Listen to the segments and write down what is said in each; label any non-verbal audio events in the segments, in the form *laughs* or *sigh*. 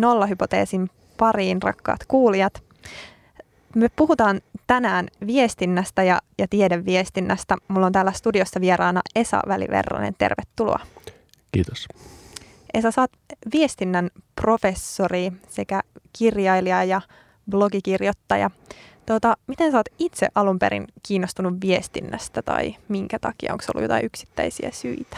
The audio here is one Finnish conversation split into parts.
Nollahypoteesin pariin, rakkaat kuulijat. Me puhutaan tänään viestinnästä ja, ja tiedeviestinnästä. Mulla on täällä studiossa vieraana Esa Väliverronen. Tervetuloa. Kiitos. Esa, oot viestinnän professori sekä kirjailija ja blogikirjoittaja. Tuota, miten sä oot itse alun perin kiinnostunut viestinnästä tai minkä takia? Onko ollut jotain yksittäisiä syitä?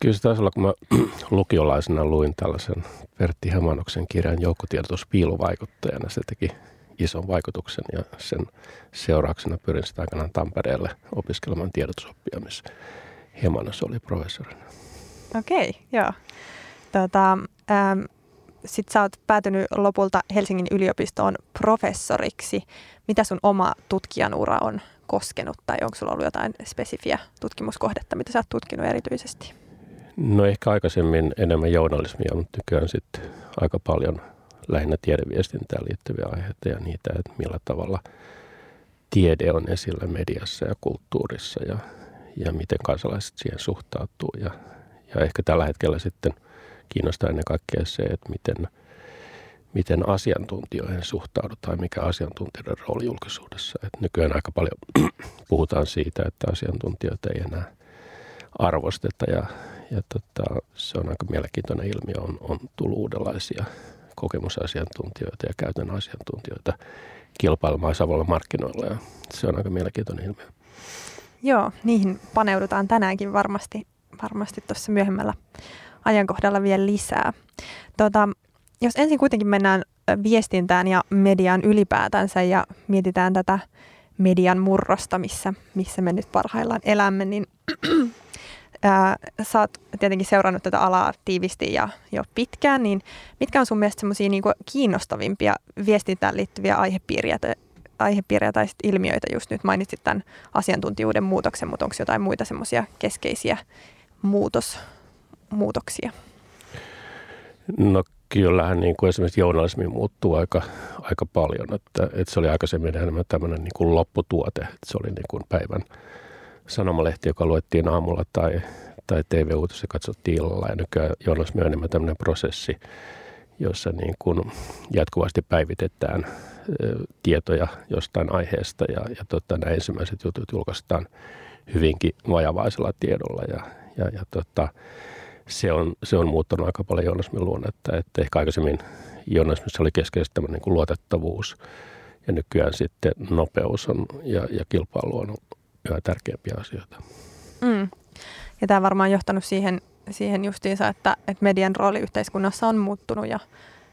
Kyllä se taisi olla, kun mä *clears throat* lukiolaisena luin tällaisen Pertti Hemanoksen kirjan joukkotiedotus piilovaikuttajana. Se teki ison vaikutuksen ja sen seurauksena pyrin sitä aikanaan Tampereelle opiskelemaan tiedotusoppia, missä Hemanos oli professorina. Okei, okay, joo. Tota, ähm, Sitten sä oot päätynyt lopulta Helsingin yliopistoon professoriksi. Mitä sun oma tutkijan ura on koskenut tai onko sulla ollut jotain spesifiä tutkimuskohdetta, mitä sä oot tutkinut erityisesti? No ehkä aikaisemmin enemmän journalismia, mutta nykyään sitten aika paljon lähinnä tiedeviestintään liittyviä aiheita ja niitä, että millä tavalla tiede on esillä mediassa ja kulttuurissa ja, ja miten kansalaiset siihen suhtautuu. Ja, ja ehkä tällä hetkellä sitten kiinnostaa ennen kaikkea se, että miten, miten asiantuntijoihin suhtaudutaan, mikä asiantuntijoiden rooli julkisuudessa. Et nykyään aika paljon *clears throat* puhutaan siitä, että asiantuntijoita ei enää arvosteta ja, ja tota, se on aika mielenkiintoinen ilmiö. On, on tullut uudenlaisia kokemusasiantuntijoita ja käytännön asiantuntijoita kilpailemaan samalla markkinoilla ja se on aika mielenkiintoinen ilmiö. Joo, niihin paneudutaan tänäänkin varmasti, varmasti tuossa myöhemmällä ajankohdalla vielä lisää. Tota, jos ensin kuitenkin mennään viestintään ja median ylipäätänsä ja mietitään tätä median murrosta, missä, missä me nyt parhaillaan elämme, niin ää, sä oot tietenkin seurannut tätä alaa tiivisti ja jo pitkään, niin mitkä on sun mielestä semmoisia niin kiinnostavimpia viestintään liittyviä aihepiiriä, aihepiiriä tai ilmiöitä just nyt mainitsit tämän asiantuntijuuden muutoksen, mutta onko jotain muita semmoisia keskeisiä muutos, muutoksia? No kyllähän niin kuin esimerkiksi journalismi muuttuu aika, aika paljon. Että, että se oli aikaisemmin enemmän tämmöinen niin kuin lopputuote. Että se oli niin kuin päivän sanomalehti, joka luettiin aamulla tai, tai TV-uutisia katsottiin illalla. Ja nykyään on enemmän tämmöinen prosessi, jossa niin kuin jatkuvasti päivitetään tietoja jostain aiheesta ja, ja tota, nämä ensimmäiset jutut julkaistaan hyvinkin vajavaisella tiedolla ja, ja, ja tota, se, on, se on muuttanut aika paljon journalismin luonnetta, että ehkä aikaisemmin journalismissa oli keskeisesti tämmöinen niin kuin luotettavuus ja nykyään sitten nopeus on, ja, ja kilpailu on yhä tärkeämpiä asioita. Mm. Ja tämä varmaan on johtanut siihen, siihen justiinsa, että, että median rooli yhteiskunnassa on muuttunut ja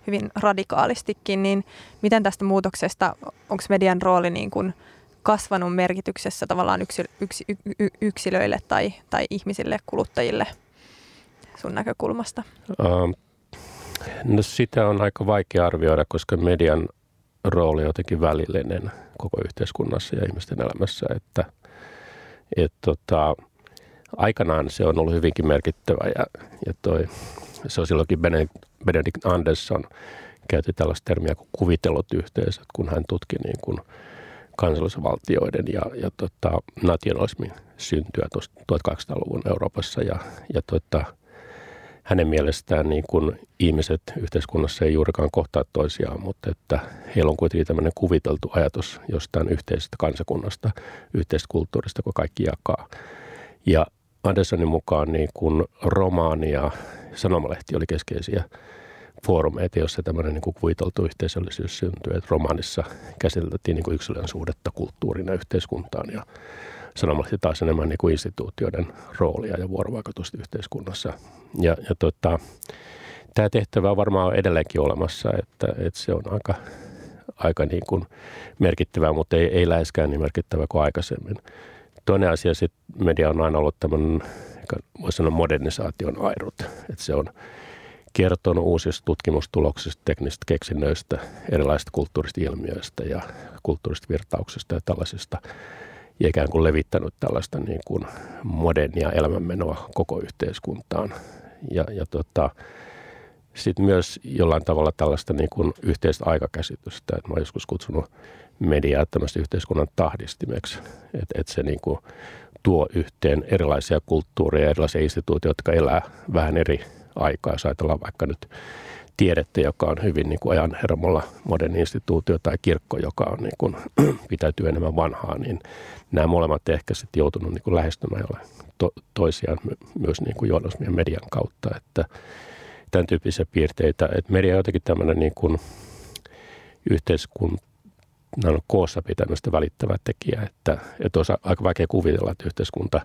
hyvin radikaalistikin, niin miten tästä muutoksesta, onko median rooli niin kuin kasvanut merkityksessä tavallaan yksi, yksi, y, yksilöille tai, tai ihmisille, kuluttajille sun näkökulmasta? Uh, no sitä on aika vaikea arvioida, koska median rooli on jotenkin välillinen koko yhteiskunnassa ja ihmisten elämässä, että et tota, aikanaan se on ollut hyvinkin merkittävä ja, ja toi, se on silloinkin Benedict Andersson käytti tällaista termiä kuin kuvitellut yhteisöt, kun hän tutki niin kuin kansallisvaltioiden ja, ja tota, nationalismin syntyä 1800-luvun Euroopassa ja, ja tota, hänen mielestään niin kuin ihmiset yhteiskunnassa ei juurikaan kohtaa toisiaan, mutta että heillä on kuitenkin tämmöinen kuviteltu ajatus jostain yhteisestä kansakunnasta, yhteisestä kulttuurista, kun kaikki jakaa. Ja Andersonin mukaan niin kuin romaani ja sanomalehti oli keskeisiä foorumeita, jossa tämmöinen niin kuin kuviteltu yhteisöllisyys syntyi. Että romaanissa käsiteltiin niin kuin yksilön suhdetta kulttuurina yhteiskuntaan ja sanomalehti taas enemmän niin kuin instituutioiden roolia ja vuorovaikutusta yhteiskunnassa. Ja, ja tota, tämä tehtävä on varmaan edelleenkin olemassa, että, että se on aika, aika niin kuin merkittävää, mutta ei, ei läheskään niin merkittävä kuin aikaisemmin. Toinen asia sitten media on aina ollut tämmöinen, voisi sanoa modernisaation airut, että se on kertonut uusista tutkimustuloksista, teknisistä keksinnöistä, erilaisista kulttuurista ilmiöistä ja kulttuurista virtauksista ja tällaisista – ja ikään kuin levittänyt tällaista niin kuin modernia elämänmenoa koko yhteiskuntaan. Ja, ja tota, sitten myös jollain tavalla tällaista niin kuin yhteistä aikakäsitystä, että mä oon joskus kutsunut mediaa tämmöistä yhteiskunnan tahdistimeksi, että, että se niin kuin tuo yhteen erilaisia kulttuureja, erilaisia instituutioita, jotka elää vähän eri aikaa. Jos ajatellaan vaikka nyt tiedettä, joka on hyvin niin kuin ajan hermolla moderni instituutio tai kirkko, joka on niin kuin, *clears throat* pitäytyy enemmän vanhaa, niin nämä molemmat ehkä sitten joutunut niin kuin lähestymään to, toisiaan myös niin kuin journalismin median kautta. Että tämän tyyppisiä piirteitä, että media on jotenkin tämmöinen niin kuin yhteiskunnan koossa pitämistä välittävä tekijä, että, että olisi aika vaikea kuvitella, että yhteiskunta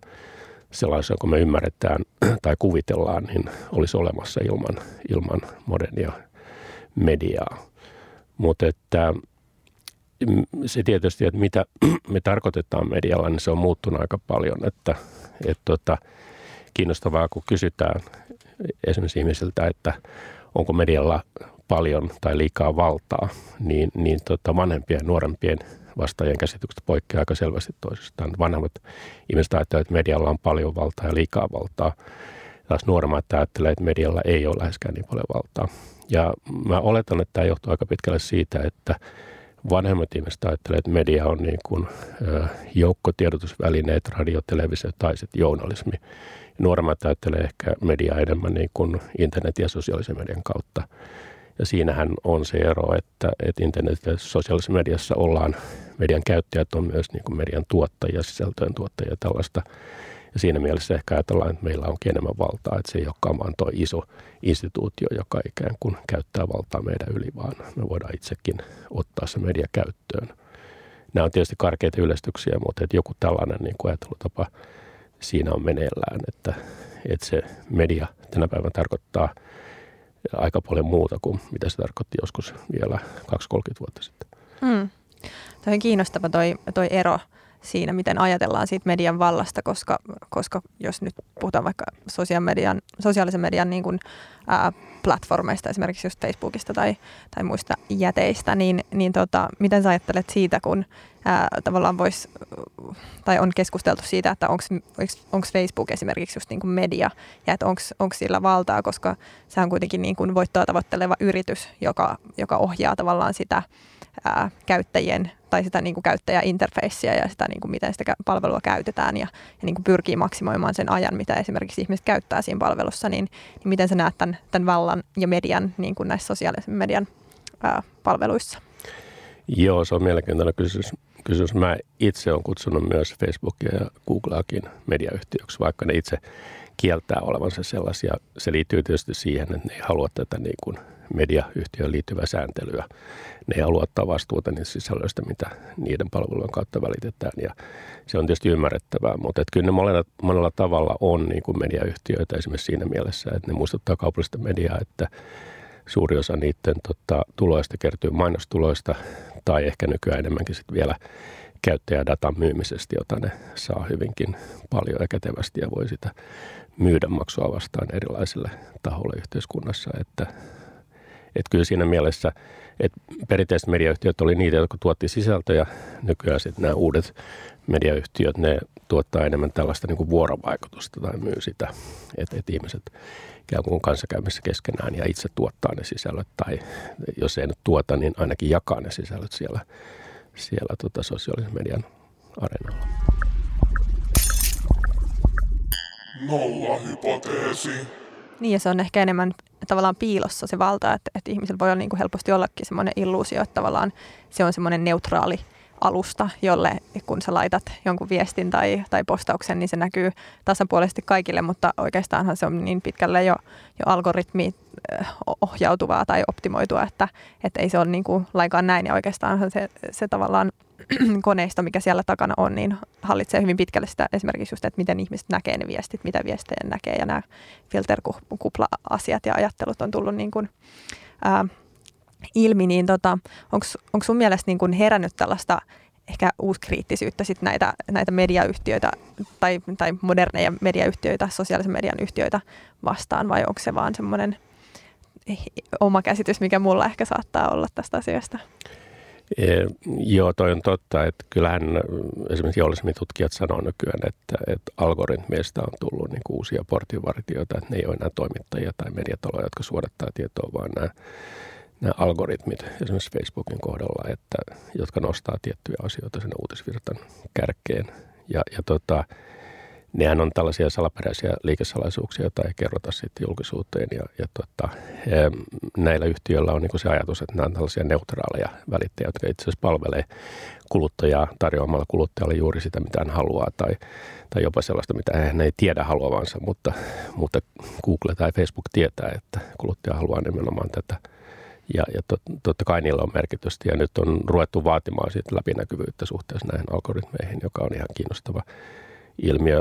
sellaisena kuin me ymmärretään *clears throat* tai kuvitellaan, niin olisi olemassa ilman, ilman modernia mediaa. Mutta että se tietysti, että mitä *clears throat* me tarkoitetaan medialla, niin se on muuttunut aika paljon. Että, että tota, kiinnostavaa, kun kysytään esimerkiksi ihmisiltä, että onko medialla paljon tai liikaa valtaa, niin, niin tota vanhempien ja nuorempien vastaajien käsitykset poikkeaa aika selvästi toisistaan. Vanhemmat ihmiset ajattelevat, että medialla on paljon valtaa ja liikaa valtaa. Taas nuoremmat ajattelevat, että medialla ei ole läheskään niin paljon valtaa. Ja mä oletan, että tämä johtuu aika pitkälle siitä, että vanhemmat ihmiset ajattelevat, että media on niin kuin joukkotiedotusvälineet, radio, televisio tai sitten journalismi. Nuoremmat ajattelee ehkä mediaa enemmän niin kuin internet- ja sosiaalisen median kautta. Ja siinähän on se ero, että, että internet- ja sosiaalisessa mediassa ollaan, median käyttäjät on myös niin kuin median tuottajia, sisältöjen tuottajia tällaista. Ja siinä mielessä ehkä ajatellaan, että meillä onkin enemmän valtaa, että se ei olekaan vaan tuo iso instituutio, joka ikään kuin käyttää valtaa meidän yli, vaan me voidaan itsekin ottaa se media käyttöön. Nämä on tietysti karkeita yleistyksiä, mutta että joku tällainen niin kuin ajattelutapa siinä on meneillään, että, että se media tänä päivänä tarkoittaa aika paljon muuta kuin mitä se tarkoitti joskus vielä 2-30 vuotta sitten. Mm. Tämä on kiinnostava toi, toi ero siinä, miten ajatellaan siitä median vallasta, koska, koska jos nyt puhutaan vaikka median, sosiaalisen median niin kuin, ää, platformeista, esimerkiksi just Facebookista tai, tai muista jäteistä, niin, niin tota, miten sä ajattelet siitä, kun ää, tavallaan vois, tai on keskusteltu siitä, että onko Facebook esimerkiksi just niin kuin media ja että onko sillä valtaa, koska se on kuitenkin niin kuin voittoa tavoitteleva yritys, joka, joka ohjaa tavallaan sitä ää, käyttäjien tai sitä niin kuin käyttäjäinterfeissiä ja sitä, niin kuin miten sitä palvelua käytetään ja, ja niin kuin pyrkii maksimoimaan sen ajan, mitä esimerkiksi ihmiset käyttää siinä palvelussa, niin, niin miten sä näet tämän, tämän vallan ja median niin kuin näissä sosiaalisen median ää, palveluissa? Joo, se on mielenkiintoinen kysymys. kysymys. Mä itse olen kutsunut myös Facebookia ja Googleakin mediayhtiöksi, vaikka ne itse kieltää olevansa sellaisia. Se liittyy tietysti siihen, että ne ei halua tätä niin kuin mediayhtiöön liittyvää sääntelyä. Ne ei halua ottaa vastuuta niistä sisällöistä, mitä niiden palvelujen kautta välitetään. Ja se on tietysti ymmärrettävää, mutta että kyllä ne monella, monella tavalla on niin kuin mediayhtiöitä esimerkiksi siinä mielessä, että ne muistuttaa kaupallista mediaa, että suuri osa niiden tota, tuloista kertyy mainostuloista tai ehkä nykyään enemmänkin sitten vielä käyttäjädatan myymisestä, jota ne saa hyvinkin paljon ja kätevästi ja voi sitä myydä maksua vastaan erilaisille tahoille yhteiskunnassa. Että että kyllä siinä mielessä, että perinteiset mediayhtiöt oli niitä, jotka tuotti sisältöjä. Nykyään sitten nämä uudet mediayhtiöt, ne tuottaa enemmän tällaista niin kuin vuorovaikutusta tai myy sitä, että, että ihmiset ikään kuin kanssakäymissä keskenään ja itse tuottaa ne sisällöt tai jos ei nyt tuota, niin ainakin jakaa ne sisällöt siellä, siellä tota sosiaalisen median areenalla. Nolla hypoteesi. Niin ja se on ehkä enemmän tavallaan piilossa se valta, että, että ihmisellä voi olla niin kuin helposti ollakin semmoinen illuusio, että tavallaan se on semmoinen neutraali alusta, jolle kun sä laitat jonkun viestin tai, tai postauksen, niin se näkyy tasapuolisesti kaikille, mutta oikeastaanhan se on niin pitkälle jo, jo algoritmi ohjautuvaa tai optimoitua, että, että ei se ole niin kuin lainkaan näin ja oikeastaan se, se tavallaan *clears throat* koneisto, mikä siellä takana on, niin hallitsee hyvin pitkälle sitä esimerkiksi just, että miten ihmiset näkee ne viestit, mitä viestejä näkee. Ja nämä filterkupla-asiat ja ajattelut on tullut niin kuin, ää, ilmi, niin tota, onko sun mielestä niin kuin herännyt tällaista ehkä uuskriittisyyttä sit näitä, näitä mediayhtiöitä tai, tai moderneja mediayhtiöitä, sosiaalisen median yhtiöitä vastaan? Vai onko se vaan semmoinen oma käsitys, mikä mulla ehkä saattaa olla tästä asiasta? E, joo, toi on totta, että kyllähän esimerkiksi journalismitutkijat sanoo nykyään, että, että algoritmeista on tullut niin uusia portinvartijoita, että ne ei ole enää toimittajia tai mediataloja, jotka suodattaa tietoa, vaan nämä, nämä algoritmit esimerkiksi Facebookin kohdalla, että, jotka nostaa tiettyjä asioita sen uutisvirtan kärkeen. Ja, ja tota, nehän on tällaisia salaperäisiä liikesalaisuuksia, joita ei kerrota sitten julkisuuteen. Ja, ja tota, näillä yhtiöillä on niin se ajatus, että nämä on tällaisia neutraaleja välittäjiä, jotka itse asiassa palvelee kuluttajaa tarjoamalla kuluttajalle juuri sitä, mitä hän haluaa tai, tai jopa sellaista, mitä hän ei tiedä haluavansa, mutta, mutta Google tai Facebook tietää, että kuluttaja haluaa nimenomaan tätä. Ja, ja tot, totta kai niillä on merkitystä ja nyt on ruvettu vaatimaan siitä läpinäkyvyyttä suhteessa näihin algoritmeihin, joka on ihan kiinnostava ilmiö.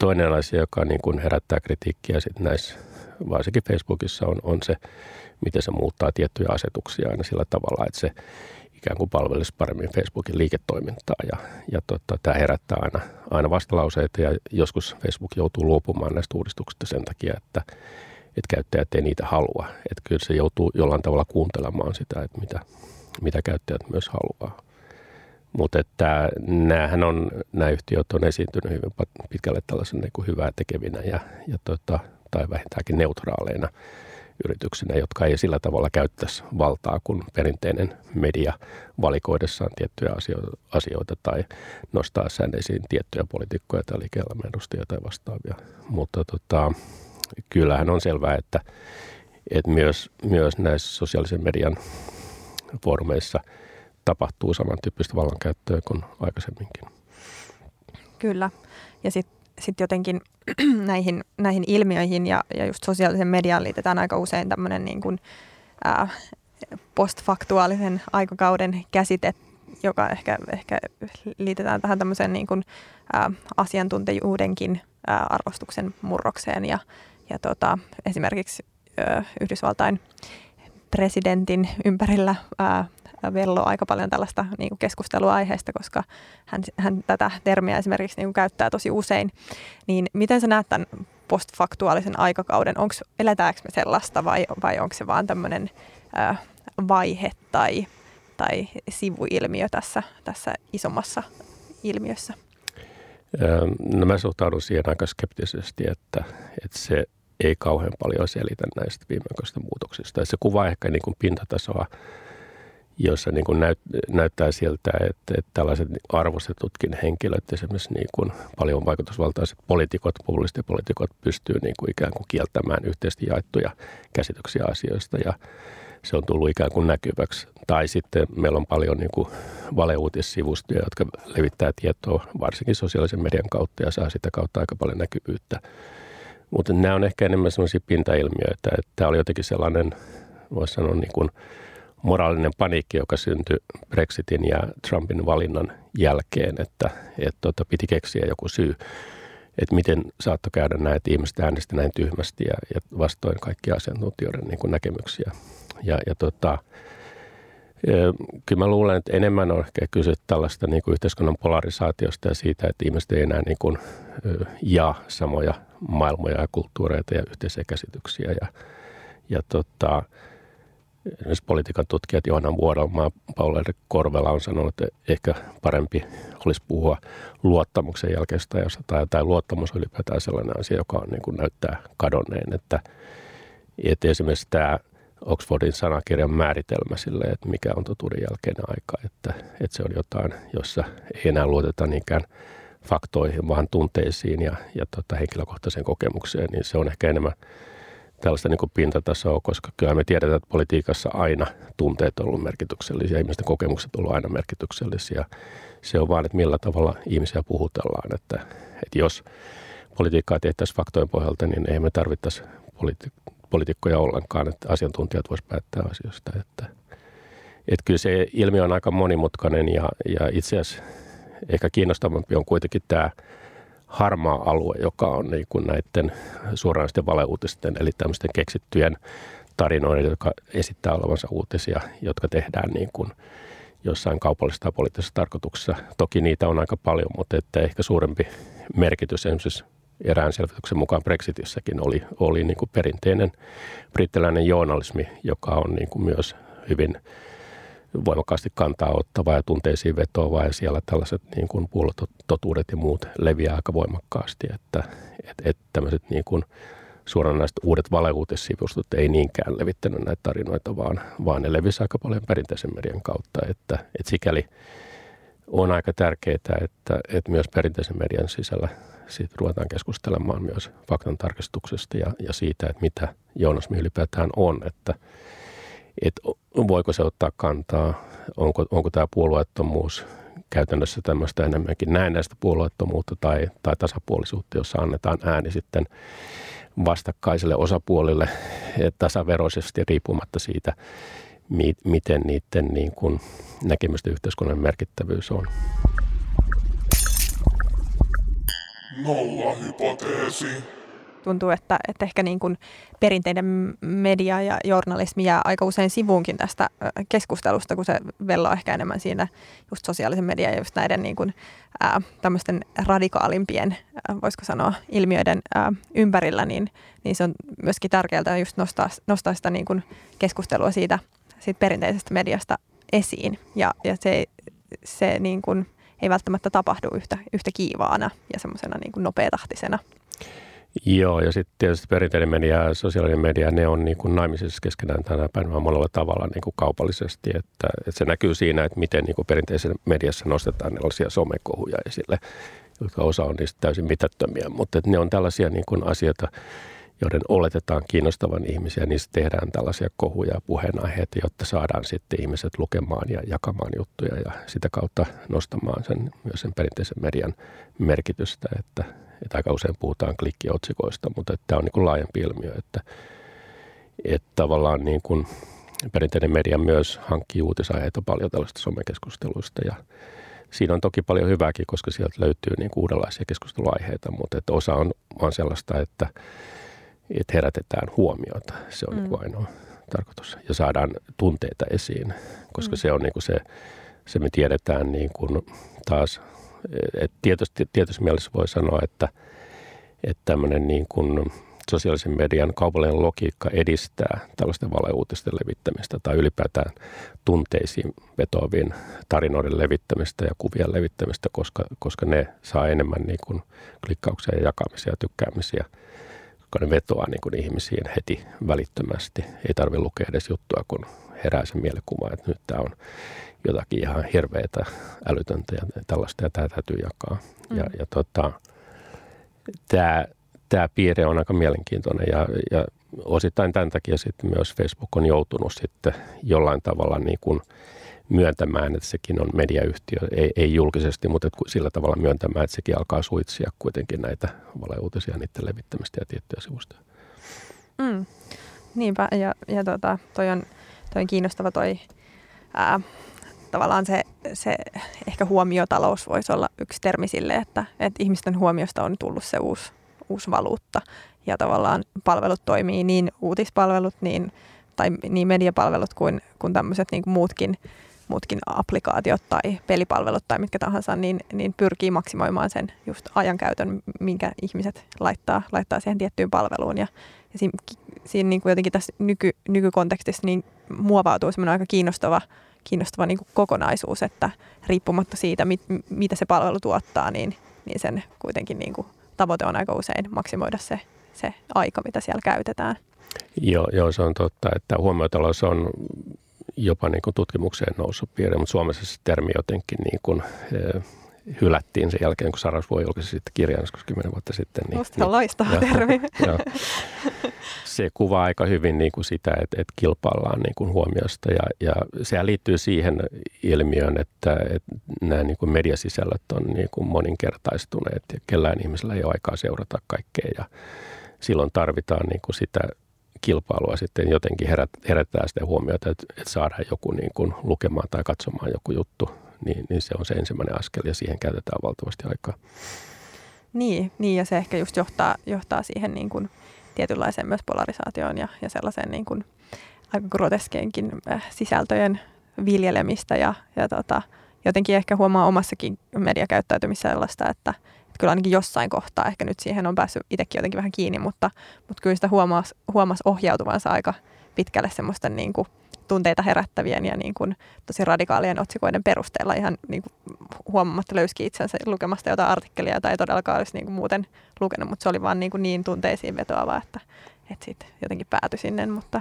Toinen asia, joka niin kuin herättää kritiikkiä sit näissä, varsinkin Facebookissa, on, on se, miten se muuttaa tiettyjä asetuksia aina sillä tavalla, että se ikään kuin palvelisi paremmin Facebookin liiketoimintaa. Ja, ja tota, tämä herättää aina, aina vastalauseita ja joskus Facebook joutuu luopumaan näistä uudistuksista sen takia, että, että käyttäjät ei niitä halua. Että kyllä se joutuu jollain tavalla kuuntelemaan sitä, että mitä, mitä käyttäjät myös haluaa. Mutta että näähän on, nämä yhtiöt on esiintynyt hyvin pitkälle tällaisen niin kuin hyvää tekevinä ja, ja tota, tai vähintäänkin neutraaleina yrityksinä, jotka ei sillä tavalla käyttäisi valtaa kuin perinteinen media valikoidessaan tiettyjä asioita tai nostaa esiin tiettyjä poliitikkoja tai liike tai vastaavia. Mutta tota, kyllähän on selvää, että, että myös, myös näissä sosiaalisen median foorumeissa – tapahtuu samantyyppistä vallankäyttöä kuin aikaisemminkin. Kyllä. Ja sitten sit jotenkin *clears throat* näihin, näihin ilmiöihin ja, ja just sosiaalisen mediaan liitetään aika usein tämmöinen niin kuin, ää, postfaktuaalisen aikakauden käsite, joka ehkä, ehkä liitetään tähän tämmöiseen niin kuin, ää, asiantuntijuudenkin ää, arvostuksen murrokseen. Ja, ja tota, esimerkiksi ää, Yhdysvaltain presidentin ympärillä ää, velloo aika paljon tällaista niin kuin keskustelua aiheesta, koska hän, hän tätä termiä esimerkiksi niin kuin käyttää tosi usein. Niin miten sä näet tämän postfaktuaalisen aikakauden? Onko, eletäänkö me sellaista vai, vai onko se vaan tämmöinen vaihe tai, tai sivuilmiö tässä, tässä isommassa ilmiössä? No mä suhtaudun siihen aika skeptisesti, että, että se ei kauhean paljon selitä näistä viimeaikaisista muutoksista. Se kuvaa ehkä niin kuin pintatasoa jossa niin kuin näyt, näyttää siltä, että, että tällaiset arvostetutkin henkilöt, esimerkiksi niin kuin paljon vaikutusvaltaiset poliitikot, poliitikot pystyy niin kuin ikään kuin kieltämään yhteisesti jaettuja käsityksiä asioista ja se on tullut ikään kuin näkyväksi. Tai sitten meillä on paljon niin kuin valeuutissivustoja, jotka levittää tietoa varsinkin sosiaalisen median kautta ja saa sitä kautta aika paljon näkyvyyttä. Mutta nämä on ehkä enemmän sellaisia pintailmiöitä, että tämä oli jotenkin sellainen, voisi sanoa niin kuin – moraalinen paniikki, joka syntyi Brexitin ja Trumpin valinnan jälkeen, että, että tota, piti keksiä joku syy, että miten saattoi käydä näin, että ihmiset äänestä näin tyhmästi ja, ja vastoin kaikkia asiantuntijoiden niin kuin näkemyksiä. Ja, ja tota, kyllä mä luulen, että enemmän on ehkä kyse tällaista niin kuin yhteiskunnan polarisaatiosta ja siitä, että ihmiset ei enää niin kuin, jaa samoja maailmoja ja kulttuureita ja yhteisiä käsityksiä. Ja, ja tota, esimerkiksi politiikan tutkijat Johanna Vuorelma Paula Korvela on sanonut, että ehkä parempi olisi puhua luottamuksen jälkeistä tai, tai luottamus on ylipäätään sellainen asia, joka on, niin kuin näyttää kadonneen. Että, että esimerkiksi tämä Oxfordin sanakirjan määritelmä sille, että mikä on totuuden jälkeinen aika, että, että se on jotain, jossa ei enää luoteta niinkään faktoihin, vaan tunteisiin ja, ja tota, henkilökohtaiseen kokemukseen, niin se on ehkä enemmän – tällaista niin kuin pintatasoa, koska kyllä me tiedetään, että politiikassa aina tunteet on ollut merkityksellisiä, ihmisten kokemukset on ollut aina merkityksellisiä. Se on vaan, että millä tavalla ihmisiä puhutellaan, että, että jos politiikkaa tehtäisiin faktojen pohjalta, niin ei me tarvittaisi politi- poliitikkoja ollenkaan, että asiantuntijat voisivat päättää asioista. Että, että kyllä se ilmiö on aika monimutkainen ja, ja itse asiassa ehkä kiinnostavampi on kuitenkin tämä – harmaa alue, joka on niin kuin näiden suoranaisten valeuutisten, eli tämmöisten keksittyjen tarinoiden, jotka esittää olevansa uutisia, jotka tehdään niin kuin jossain kaupallisessa tai poliittisessa tarkoituksessa. Toki niitä on aika paljon, mutta että ehkä suurempi merkitys esimerkiksi erään selvityksen mukaan Brexitissäkin oli, oli niin kuin perinteinen brittiläinen journalismi, joka on niin kuin myös hyvin – voimakkaasti kantaa ottavaa ja tunteisiin vetoavaa ja siellä tällaiset niin kuin puolototuudet ja muut leviää aika voimakkaasti, että et, et tämmöiset niin kuin suoranaiset uudet valeuutissivustot ei niinkään levittänyt näitä tarinoita, vaan, vaan ne levisi aika paljon perinteisen median kautta, että, että sikäli on aika tärkeää, että, että myös perinteisen median sisällä siitä ruvetaan keskustelemaan myös faktan tarkistuksesta ja, ja siitä, että mitä journalismi ylipäätään on, että, että voiko se ottaa kantaa, onko, onko tämä puolueettomuus käytännössä tämmöistä enemmänkin näennäistä puolueettomuutta tai, tai tasapuolisuutta, jossa annetaan ääni sitten vastakkaiselle osapuolille tasaveroisesti riippumatta siitä, miten niiden niin kuin näkemysten yhteiskunnan merkittävyys on. Nolla-hypoteesi. Tuntuu, että, että ehkä niin kuin perinteinen media ja journalismi jää aika usein sivuunkin tästä keskustelusta, kun se velloo ehkä enemmän siinä just sosiaalisen median ja just näiden niin kuin, ää, radikaalimpien, ää, voisiko sanoa, ilmiöiden ää, ympärillä, niin, niin se on myöskin tärkeää just nostaa, nostaa sitä niin kuin keskustelua siitä, siitä perinteisestä mediasta esiin. Ja, ja se, se niin kuin, ei välttämättä tapahdu yhtä, yhtä kiivaana ja semmoisena niin nopeatahtisena. Joo, ja sitten tietysti perinteinen media ja sosiaalinen media, ne on niin kuin naimisissa keskenään tänä päivänä monella tavalla niin kuin kaupallisesti. Että, että se näkyy siinä, että miten niin kuin perinteisessä mediassa nostetaan erilaisia somekohuja esille, jotka osa on niistä täysin mitättömiä. Mutta että ne on tällaisia niin kuin asioita, joiden oletetaan kiinnostavan ihmisiä, niistä tehdään tällaisia kohuja ja puheenaiheita, jotta saadaan sitten ihmiset lukemaan ja jakamaan juttuja ja sitä kautta nostamaan sen, myös sen perinteisen median merkitystä, että, että aika usein puhutaan klikkiotsikoista, mutta että tämä on niin kuin laajempi ilmiö, että, että tavallaan niin kuin perinteinen media myös hankkii uutisaiheita paljon tällaista somekeskusteluista ja Siinä on toki paljon hyvääkin, koska sieltä löytyy niin kuin uudenlaisia keskusteluaiheita, mutta että osa on vaan sellaista, että että herätetään huomiota. Se on niinku mm. niin ainoa tarkoitus. Ja saadaan tunteita esiin, koska mm. se on niin kuin se, se me tiedetään niin kuin taas, että tietysti, tietysti mielessä voi sanoa, että, että tämmöinen niin kuin sosiaalisen median kaupallinen logiikka edistää tällaisten valeuutisten levittämistä tai ylipäätään tunteisiin vetoavien tarinoiden levittämistä ja kuvien levittämistä, koska, koska ne saa enemmän niin kuin klikkauksia ja jakamisia ja tykkäämisiä – koska ne vetoaa niin kuin ihmisiin heti välittömästi. Ei tarvitse lukea edes juttua, kun herää se mielikuva, että nyt tämä on jotakin ihan hirveätä, älytöntä ja tällaista, ja tämä täytyy jakaa. Mm. Ja, ja tota, tämä, tämä piirre on aika mielenkiintoinen, ja, ja osittain tämän takia sitten myös Facebook on joutunut sitten jollain tavalla niin kuin – myöntämään, että sekin on mediayhtiö, ei, ei julkisesti, mutta sillä tavalla myöntämään, että sekin alkaa suitsia kuitenkin näitä valeuutisia, niiden levittämistä ja tiettyjä sivustoja. Mm. Niinpä, ja, ja tota, toi, on, toi on kiinnostava toi, ää, tavallaan se, se ehkä huomiotalous voisi olla yksi termi sille, että, että ihmisten huomiosta on tullut se uusi, uusi valuutta, ja tavallaan palvelut toimii niin uutispalvelut, niin, tai niin mediapalvelut kuin, kuin tämmöiset niin kuin muutkin muutkin applikaatiot tai pelipalvelut tai mitkä tahansa, niin, niin pyrkii maksimoimaan sen just ajankäytön, minkä ihmiset laittaa, laittaa siihen tiettyyn palveluun. Ja, ja siinä, siinä niin kuin jotenkin tässä nyky, nykykontekstissa niin muovautuu semmoinen aika kiinnostava, kiinnostava niin kuin kokonaisuus, että riippumatta siitä, mit, mitä se palvelu tuottaa, niin, niin sen kuitenkin niin kuin tavoite on aika usein maksimoida se, se aika, mitä siellä käytetään. Joo, joo, se on totta, että huomiotalous on jopa niin kuin tutkimukseen noussut piirre, mutta Suomessa se termi jotenkin niin kuin, eh, hylättiin sen jälkeen, kun Sarasvuo julkaisi sitten kirjan joskus kymmenen vuotta sitten. Niin, Musta niin, loistava ja, termi. *laughs* Ja, se kuvaa aika hyvin niin kuin sitä, että, että kilpaillaan niin kuin huomiosta ja, ja sehän liittyy siihen ilmiöön, että, että nämä niin kuin mediasisällöt on niin kuin moninkertaistuneet ja kellään ihmisellä ei ole aikaa seurata kaikkea ja silloin tarvitaan niin kuin sitä kilpailua sitten jotenkin herät, herättää sitä huomiota, että, että saadaan joku niin kuin lukemaan tai katsomaan joku juttu, niin, niin se on se ensimmäinen askel ja siihen käytetään valtavasti aikaa. Niin, niin ja se ehkä just johtaa, johtaa siihen niin kuin tietynlaiseen myös polarisaatioon ja, ja sellaiseen niin kuin aika groteskeenkin äh, sisältöjen viljelemistä ja, ja tota, jotenkin ehkä huomaa omassakin mediakäyttäytymisessä sellaista, että – kyllä ainakin jossain kohtaa, ehkä nyt siihen on päässyt itsekin jotenkin vähän kiinni, mutta, mutta kyllä sitä huomasi, huomasi ohjautuvansa aika pitkälle semmoisten niin kuin tunteita herättävien ja niin kuin tosi radikaalien otsikoiden perusteella ihan niin kuin huomaamatta löyski itsensä lukemasta jotain artikkelia, jota ei todellakaan olisi niin kuin muuten lukenut, mutta se oli vaan niin, kuin niin tunteisiin vetoava, että, että sitten jotenkin päätyi sinne. Mutta...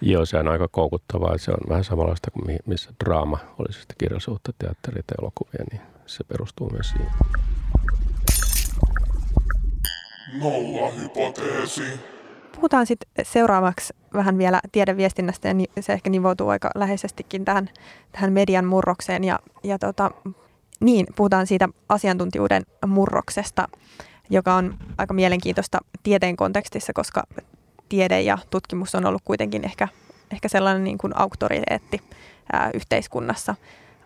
Joo, se on aika koukuttavaa. Se on vähän samanlaista kuin missä draama olisi sitten kirjallisuutta, teatteria tai elokuvia, niin se perustuu myös siihen. Nollahypoteesi. Puhutaan sitten seuraavaksi vähän vielä tiedeviestinnästä ja se ehkä nivoutuu aika läheisestikin tähän, tähän median murrokseen. Ja, ja tota, niin, puhutaan siitä asiantuntijuuden murroksesta, joka on aika mielenkiintoista tieteen kontekstissa, koska tiede ja tutkimus on ollut kuitenkin ehkä, ehkä sellainen niin kuin auktoriteetti ää, yhteiskunnassa.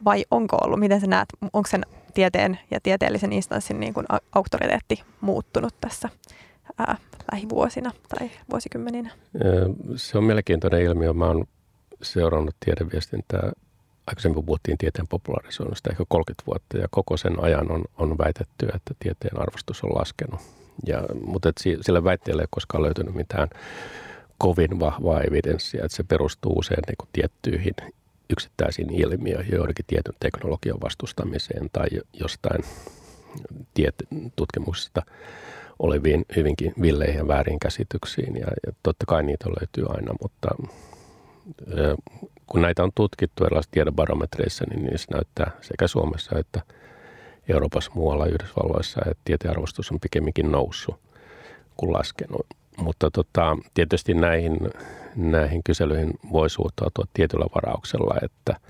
Vai onko ollut? Miten sä näet, onko sen tieteen ja tieteellisen instanssin niin kuin auktoriteetti muuttunut tässä ää, lähivuosina tai vuosikymmeninä? Se on mielenkiintoinen ilmiö. Mä oon seurannut tiedeviestintää. Aikaisemmin puhuttiin tieteen popularisoinnista ehkä 30 vuotta ja koko sen ajan on, on väitetty, että tieteen arvostus on laskenut. Ja, mutta et sillä väitteellä ei koskaan löytynyt mitään kovin vahvaa evidenssiä, että se perustuu usein niin kuin tiettyihin yksittäisiin ilmiöihin, joidenkin tietyn teknologian vastustamiseen tai jostain tiet- tutkimuksesta oleviin hyvinkin villeihin ja väärin käsityksiin. Ja, ja totta kai niitä löytyy aina, mutta ö, kun näitä on tutkittu erilaisissa tiedobarometreissa, niin niissä näyttää sekä Suomessa että Euroopassa muualla Yhdysvalloissa, että tieteenarvostus on pikemminkin noussut kuin laskenut. Mutta tota, tietysti näihin, näihin kyselyihin voi suhtautua tietyllä varauksella, että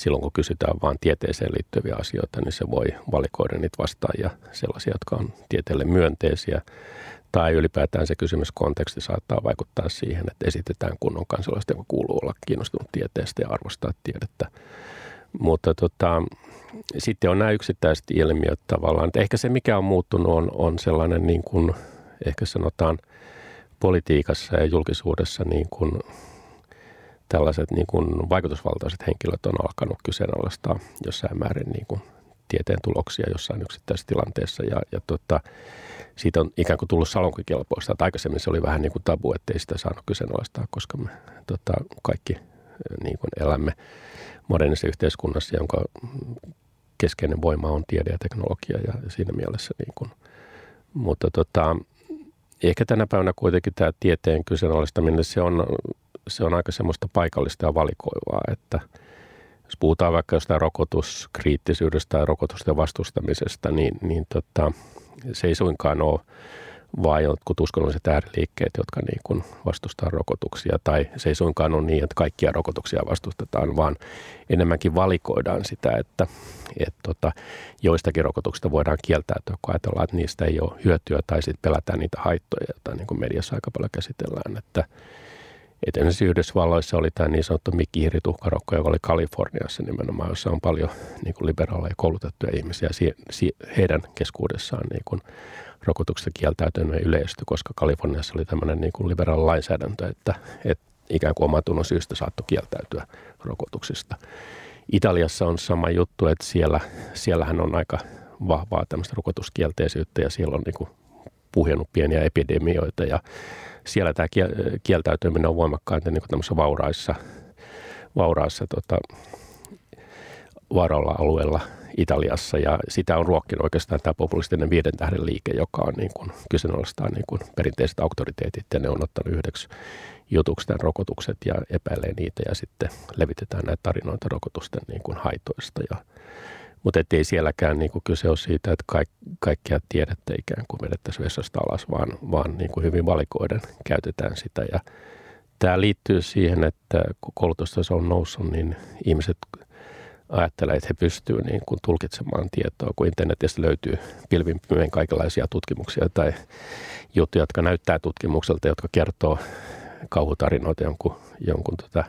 silloin kun kysytään vain tieteeseen liittyviä asioita, niin se voi valikoida niitä vastaajia sellaisia, jotka on tieteelle myönteisiä. Tai ylipäätään se kysymyskonteksti saattaa vaikuttaa siihen, että esitetään kunnon kansalaista, joka kuuluu olla kiinnostunut tieteestä ja arvostaa tiedettä. Mutta tota, sitten on nämä yksittäiset ilmiöt tavallaan. Että ehkä se, mikä on muuttunut, on, on sellainen niin kuin, ehkä sanotaan – politiikassa ja julkisuudessa niin kuin tällaiset niin kuin vaikutusvaltaiset henkilöt on alkanut kyseenalaistaa jossain määrin niin kuin tieteen tuloksia jossain yksittäisessä tilanteessa ja, ja tota, siitä on ikään kuin tullut salonkikelpoista. Että aikaisemmin se oli vähän niin kuin tabu, ettei sitä saanut kyseenalaistaa, koska me tota, kaikki niin kuin elämme modernissa yhteiskunnassa, jonka keskeinen voima on tiede ja teknologia ja siinä mielessä niin kuin, mutta tota, ehkä tänä päivänä kuitenkin tämä tieteen kyseenalaistaminen, se on, se on aika semmoista paikallista ja valikoivaa, että jos puhutaan vaikka jostain rokotuskriittisyydestä tai rokotusten vastustamisesta, niin, niin tota, se ei suinkaan ole vaan jotkut uskonnolliset ääriliikkeet, jotka niin kuin vastustaa rokotuksia. Tai se ei suinkaan ole niin, että kaikkia rokotuksia vastustetaan, vaan enemmänkin valikoidaan sitä, että, että tota, joistakin rokotuksista voidaan kieltäytyä, kun ajatellaan, että niistä ei ole hyötyä tai sitten pelätään niitä haittoja, joita niin kuin mediassa aika paljon käsitellään. Että, että Yhdysvalloissa oli tämä niin sanottu mikkihiirituhkarokko, joka oli Kaliforniassa nimenomaan, jossa on paljon niin kuin liberaaleja koulutettuja ihmisiä. Heidän keskuudessaan niin kuin rokotuksesta kieltäytyminen yleistyi, koska Kaliforniassa oli tämmöinen niin kuin liberaali lainsäädäntö, että, että ikään kuin omatunnon syystä saattoi kieltäytyä rokotuksista. Italiassa on sama juttu, että siellä, siellähän on aika vahvaa tämmöistä rokotuskielteisyyttä ja siellä on niin kuin puhjennut pieniä epidemioita ja siellä tämä kieltäytyminen on voimakkainta niin kuin tämmöisissä vauraissa, vauraissa tota, vaaralla alueella Italiassa ja sitä on ruokkinut oikeastaan tämä populistinen viiden tähden liike, joka on niin kuin kyseenalaistaa niin kuin perinteiset auktoriteetit ja ne on ottanut yhdeksi jutuksi tämän rokotukset ja epäilee niitä ja sitten levitetään näitä tarinoita rokotusten niin kuin haitoista. Ja, mutta ei sielläkään niin kuin kyse ole siitä, että kaik, kaikkea tiedettä ikään kuin vedettäisiin vessasta alas, vaan, vaan niin kuin hyvin valikoiden käytetään sitä. Ja Tämä liittyy siihen, että kun koulutustaso on noussut, niin ihmiset ajattelee, että he pystyvät niin kuin tulkitsemaan tietoa, kun internetistä löytyy pilvin kaikenlaisia tutkimuksia tai juttuja, jotka näyttää tutkimukselta, jotka kertoo kauhutarinoita jonkun, jonkun tota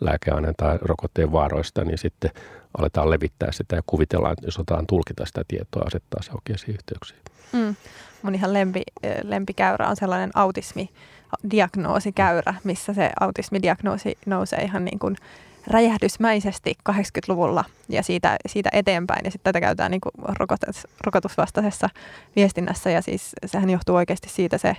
lääkeaineen tai rokotteen vaaroista, niin sitten aletaan levittää sitä ja kuvitellaan, että jos otetaan tulkita sitä tietoa, asettaa se oikeisiin yhteyksiin. Mm. Mun ihan lempi, lempikäyrä on sellainen autismidiagnoosikäyrä, missä se autismidiagnoosi nousee ihan niin kuin räjähdysmäisesti 80-luvulla ja siitä, siitä eteenpäin. Ja sitten tätä käytetään niin kuin rokotus, rokotusvastaisessa viestinnässä ja siis sehän johtuu oikeasti siitä se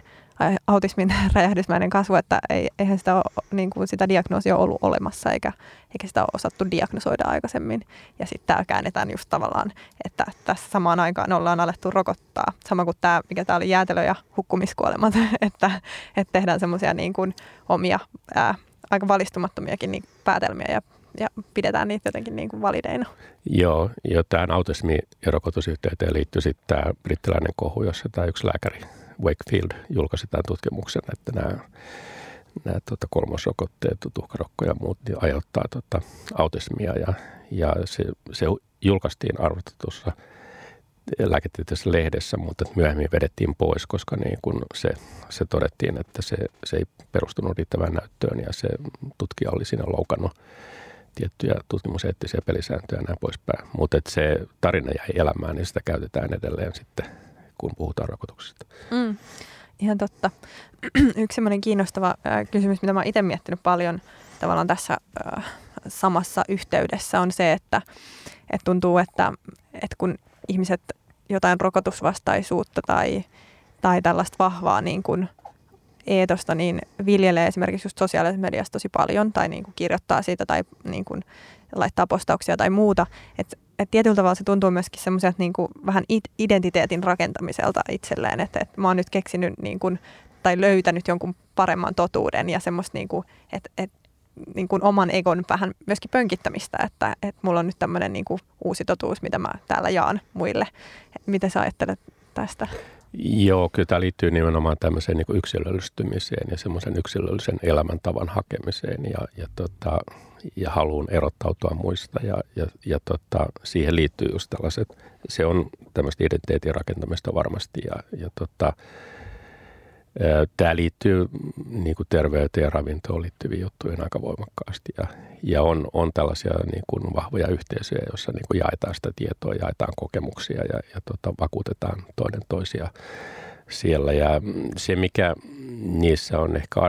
autismin *laughs* räjähdysmäinen kasvu, että ei, eihän sitä, ole, niin kuin sitä diagnoosia ollut olemassa eikä, eikä sitä ole osattu diagnosoida aikaisemmin. Ja sitten tämä käännetään just tavallaan, että tässä samaan aikaan ollaan alettu rokottaa. Sama kuin tämä, mikä tämä oli jäätelö- ja hukkumiskuolemat, *laughs* että, että tehdään semmoisia niin kuin omia ää, aika valistumattomiakin niin päätelmiä ja ja pidetään niitä jotenkin niin kuin valideina. Joo, ja tähän autismi- ja rokotusyhteyteen liittyy sitten tämä brittiläinen kohu, jossa tämä yksi lääkäri Wakefield julkaisi tämän tutkimuksen, että nämä, nämä tuota, kolmosrokotteet, tuhkarokko ja muut niin aiheuttaa tuota, autismia ja, ja se, se julkaistiin arvotetussa lääketieteellisessä lehdessä, mutta myöhemmin vedettiin pois, koska niin kun se, se todettiin, että se, se ei perustunut riittävään näyttöön ja se tutkija oli siinä loukannut tiettyjä tutkimuseettisiä pelisääntöjä ja näin poispäin. Mutta se tarina jäi elämään niin sitä käytetään edelleen sitten, kun puhutaan rokotuksista. Mm, ihan totta. *clears throat* Yksi sellainen kiinnostava äh, kysymys, mitä mä itse miettinyt paljon tavallaan tässä äh, samassa yhteydessä on se, että, että tuntuu, että, että kun ihmiset jotain rokotusvastaisuutta tai, tai tällaista vahvaa niin kuin eetosta, niin viljelee esimerkiksi just sosiaalisessa mediassa tosi paljon tai niin kuin kirjoittaa siitä tai niin kuin laittaa postauksia tai muuta. Et, et tietyllä tavalla se tuntuu myöskin semmoiselta niin kuin vähän identiteetin rakentamiselta itselleen, että et mä oon nyt keksinyt niin kuin, tai löytänyt jonkun paremman totuuden ja semmoista, niin kuin, että et, niin kuin oman egon vähän myöskin pönkittämistä, että, että mulla on nyt tämmöinen niin kuin uusi totuus, mitä mä täällä jaan muille. Miten sä ajattelet tästä? Joo, kyllä tämä liittyy nimenomaan tämmöiseen niin yksilöllistymiseen ja semmoisen yksilöllisen elämäntavan hakemiseen ja, ja, tota, ja haluun erottautua muista. Ja, ja, ja tota, siihen liittyy just tällaiset, se on tämmöistä identiteetin rakentamista varmasti ja, ja tota, Tämä liittyy niin kuin terveyteen ja ravintoon liittyviin juttuihin aika voimakkaasti ja, ja on, on tällaisia niin kuin vahvoja yhteisöjä, joissa niin kuin jaetaan sitä tietoa, jaetaan kokemuksia ja, ja tota, vakuutetaan toinen toisia siellä. Ja se, mikä niissä on ehkä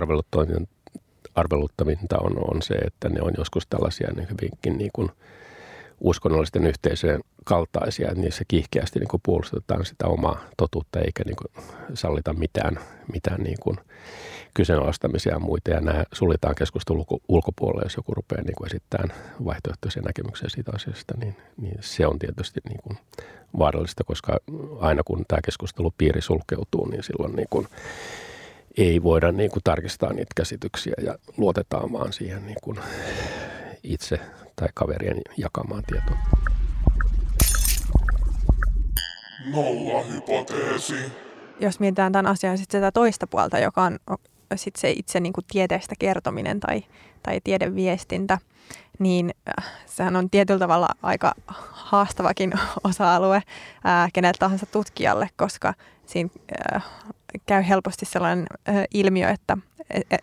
arveluttavinta on, on se, että ne on joskus tällaisia niin hyvinkin niin kuin – uskonnollisten yhteisöjen kaltaisia, että niissä kiihkeästi niin kuin puolustetaan sitä omaa totuutta eikä niin kuin sallita mitään, mitään niin kuin kyseenalaistamisia ja muita. Ja nämä suljetaan keskustelun ulkopuolelle, jos joku rupeaa niin kuin esittämään vaihtoehtoisia näkemyksiä siitä asiasta, niin, niin se on tietysti niin kuin vaarallista, koska aina kun tämä keskustelupiiri sulkeutuu, niin silloin niin kuin ei voida niin kuin tarkistaa niitä käsityksiä ja luotetaan vaan siihen niin kuin itse tai kaverien jakamaan tietoa. Nolla hypoteesi. Jos mietitään tämän asian sitten sitä toista puolta, joka on sit se itse niin kuin tieteestä kertominen tai, tai tiedeviestintä, niin äh, sehän on tietyllä tavalla aika haastavakin *laughs* osa-alue ää, kenelle tahansa tutkijalle, koska siinä ää, käy helposti sellainen ilmiö, että e, e,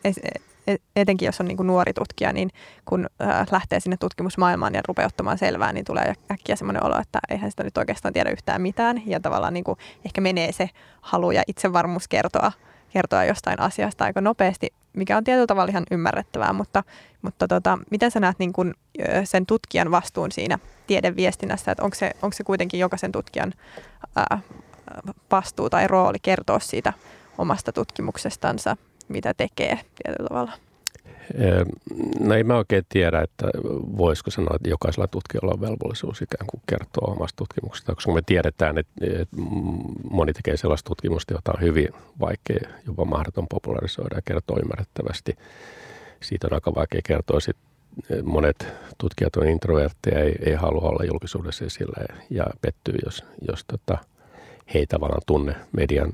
e, etenkin jos on niin kuin nuori tutkija, niin kun äh, lähtee sinne tutkimusmaailmaan ja rupeaa ottamaan selvää, niin tulee äkkiä semmoinen olo, että eihän sitä nyt oikeastaan tiedä yhtään mitään. Ja tavallaan niin kuin ehkä menee se halu ja itsevarmuus kertoa, kertoa jostain asiasta aika nopeasti, mikä on tietyllä tavalla ihan ymmärrettävää, mutta, mutta tota, miten sä näet niin kuin sen tutkijan vastuun siinä tiedeviestinnässä, että onko se, onko se kuitenkin jokaisen tutkijan ää, vastuu tai rooli kertoa siitä omasta tutkimuksestansa mitä tekee tietyllä tavalla? No ei mä oikein tiedä, että voisiko sanoa, että jokaisella tutkijalla on velvollisuus ikään kuin kertoa omasta tutkimuksesta, koska me tiedetään, että moni tekee sellaista tutkimusta, jota on hyvin vaikea, jopa mahdoton popularisoida ja kertoa ymmärrettävästi. Siitä on aika vaikea kertoa. Sitten monet tutkijat on introvertteja, ei, ei halua olla julkisuudessa esillä ja pettyy, jos, jos tota, he ei tavallaan tunne median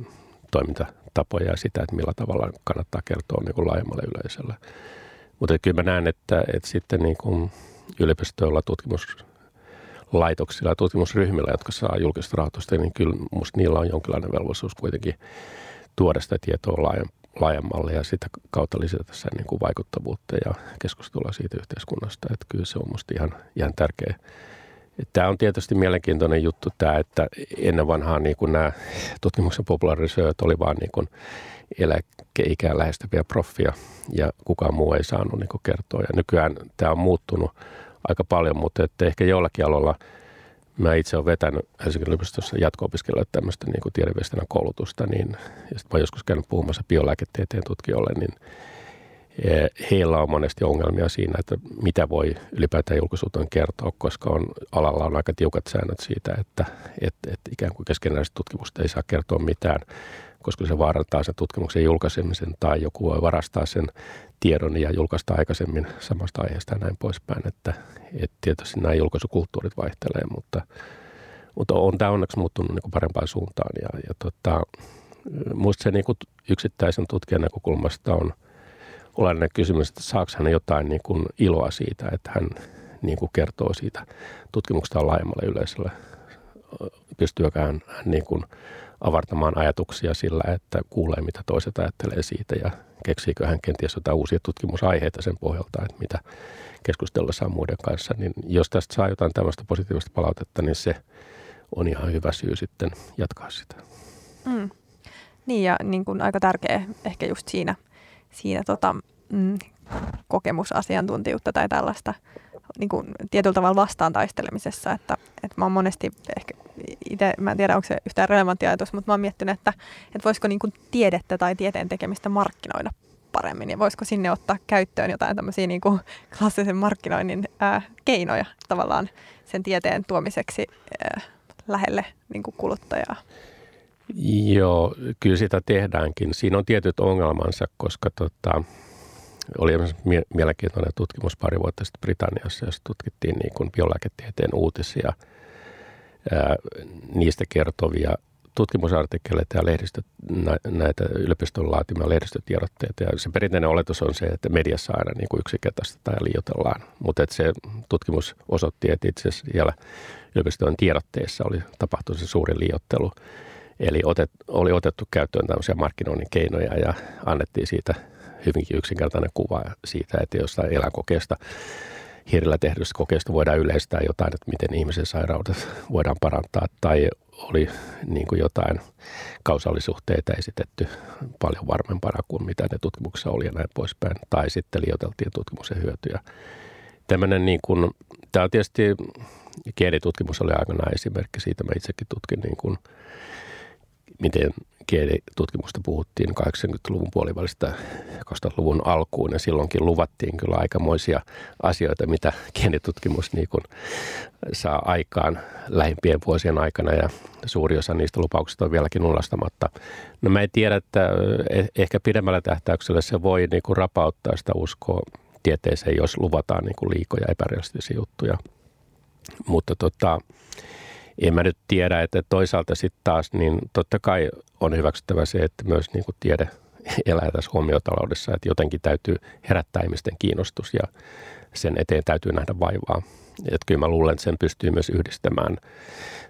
toimintatapoja ja sitä, että millä tavalla kannattaa kertoa niin kuin laajemmalle yleisölle. Mutta kyllä mä näen, että, että sitten niin kuin yliopistoilla tutkimuslaitoksilla ja tutkimusryhmillä, jotka saa julkista rahoitusta, niin kyllä musta niillä on jonkinlainen velvollisuus kuitenkin tuoda sitä tietoa laajemmalle ja sitä kautta lisätä sen niin kuin vaikuttavuutta ja keskustelua siitä yhteiskunnasta. Että kyllä se on musta ihan, ihan tärkeä Tämä on tietysti mielenkiintoinen juttu tämä, että ennen vanhaa niin kuin nämä tutkimuksen popularisoijat oli vain niin eläkeikään lähestyviä proffia ja kukaan muu ei saanut niin kuin kertoa. Ja nykyään tämä on muuttunut aika paljon, mutta että ehkä jollakin aloilla mä itse olen vetänyt Helsingin yliopistossa jatko-opiskelijoille tämmöistä niin kuin koulutusta, niin, ja sitten mä joskus käynyt puhumassa biolääketieteen tutkijoille, niin heillä on monesti ongelmia siinä, että mitä voi ylipäätään julkisuuteen kertoa, koska on, alalla on aika tiukat säännöt siitä, että et, et ikään kuin keskenäisestä tutkimusta ei saa kertoa mitään. koska se vaarantaa sen tutkimuksen julkaisemisen tai joku voi varastaa sen tiedon ja julkaista aikaisemmin samasta aiheesta ja näin poispäin. Että, että tietysti nämä julkaisukulttuurit vaihtelee, mutta, mutta on tämä onneksi muuttunut niin kuin parempaan suuntaan. Ja, ja tota, muista se niin kuin yksittäisen tutkijan näkökulmasta on olennainen kysymys, että saako hän jotain niin kuin iloa siitä, että hän niin kuin kertoo siitä tutkimuksesta laajemmalle yleisölle. Pystyykö hän, niin kuin avartamaan ajatuksia sillä, että kuulee mitä toiset ajattelee siitä ja keksiikö hän kenties jotain uusia tutkimusaiheita sen pohjalta, että mitä keskustellessaan muiden kanssa. Niin jos tästä saa jotain tämmöistä positiivista palautetta, niin se on ihan hyvä syy sitten jatkaa sitä. Mm. Niin ja niin kuin aika tärkeä ehkä just siinä, siinä tota, mm, kokemusasiantuntijuutta tai tällaista niin kuin tietyllä tavalla vastaan taistelemisessa, että, että mä oon monesti ehkä itse, mä en tiedä onko se yhtään relevantti ajatus, mutta mä oon miettinyt, että, että voisiko niin kuin tiedettä tai tieteen tekemistä markkinoida paremmin ja voisiko sinne ottaa käyttöön jotain tämmöisiä niin kuin klassisen markkinoinnin ää, keinoja tavallaan sen tieteen tuomiseksi ää, lähelle niin kuin kuluttajaa. Joo, kyllä sitä tehdäänkin. Siinä on tietyt ongelmansa, koska tota, oli mie- mielenkiintoinen tutkimus pari vuotta sitten Britanniassa, jossa tutkittiin niin kuin biolääketieteen uutisia, ää, niistä kertovia tutkimusartikkeleita ja lehdistö, näitä yliopiston laatimia lehdistötiedotteita. Ja se perinteinen oletus on se, että mediassa aina niin kuin yksinkertaistetaan ja liioitellaan. Mutta se tutkimus osoitti, että itse asiassa siellä yliopiston tiedotteessa oli tapahtunut se suuri liiottelu. Eli otet, oli otettu käyttöön tämmöisiä markkinoinnin keinoja ja annettiin siitä hyvinkin yksinkertainen kuva siitä, että jostain eläinkokeesta, hirillä tehdystä kokeesta voidaan yleistää jotain, että miten ihmisen sairaudet voidaan parantaa, tai oli niin kuin jotain kausallisuhteita esitetty paljon varmempana kuin mitä ne tutkimuksessa oli ja näin poispäin, tai sitten liioteltiin tutkimuksen hyötyjä. Tämmöinen niin kuin, tämä on tietysti, kielitutkimus oli aikanaan esimerkki siitä, mä itsekin tutkin niin kuin, miten kielitutkimusta puhuttiin 80-luvun puolivälistä 2000-luvun alkuun ja silloinkin luvattiin kyllä aikamoisia asioita, mitä kielitutkimus niin kuin saa aikaan lähimpien vuosien aikana ja suuri osa niistä lupauksista on vieläkin lunastamatta. No mä en tiedä, että eh, ehkä pidemmällä tähtäyksellä se voi niin kuin rapauttaa sitä uskoa tieteeseen, jos luvataan niin kuin liikoja epärealistisia juttuja. Mutta tota, en mä nyt tiedä, että toisaalta sitten taas, niin totta kai on hyväksyttävä se, että myös niin kuin tiede elää tässä huomiotaloudessa, että jotenkin täytyy herättää ihmisten kiinnostus ja sen eteen täytyy nähdä vaivaa. Että kyllä mä luulen, että sen pystyy myös yhdistämään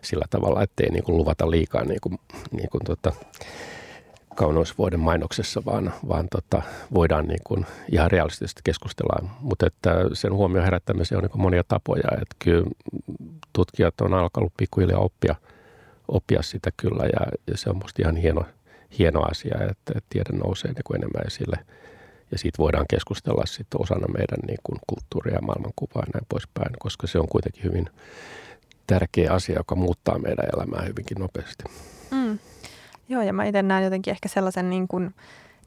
sillä tavalla, ettei niin kuin luvata liikaa niin kuin, niin kuin tota, kauneusvuoden mainoksessa, vaan, vaan tota, voidaan niin kuin ihan realistisesti keskustella. Mutta että sen huomioon herättämiseen on niin monia tapoja. Että kyllä tutkijat on alkanut pikkuhiljaa oppia, oppia sitä kyllä ja, ja se on musta ihan hieno, hieno asia, että, tiede nousee niin kuin enemmän esille. Ja siitä voidaan keskustella sitten osana meidän niin kuin kulttuuria ja maailmankuvaa ja näin poispäin, koska se on kuitenkin hyvin tärkeä asia, joka muuttaa meidän elämää hyvinkin nopeasti. Joo, ja mä itse näen jotenkin ehkä sellaisen niin kuin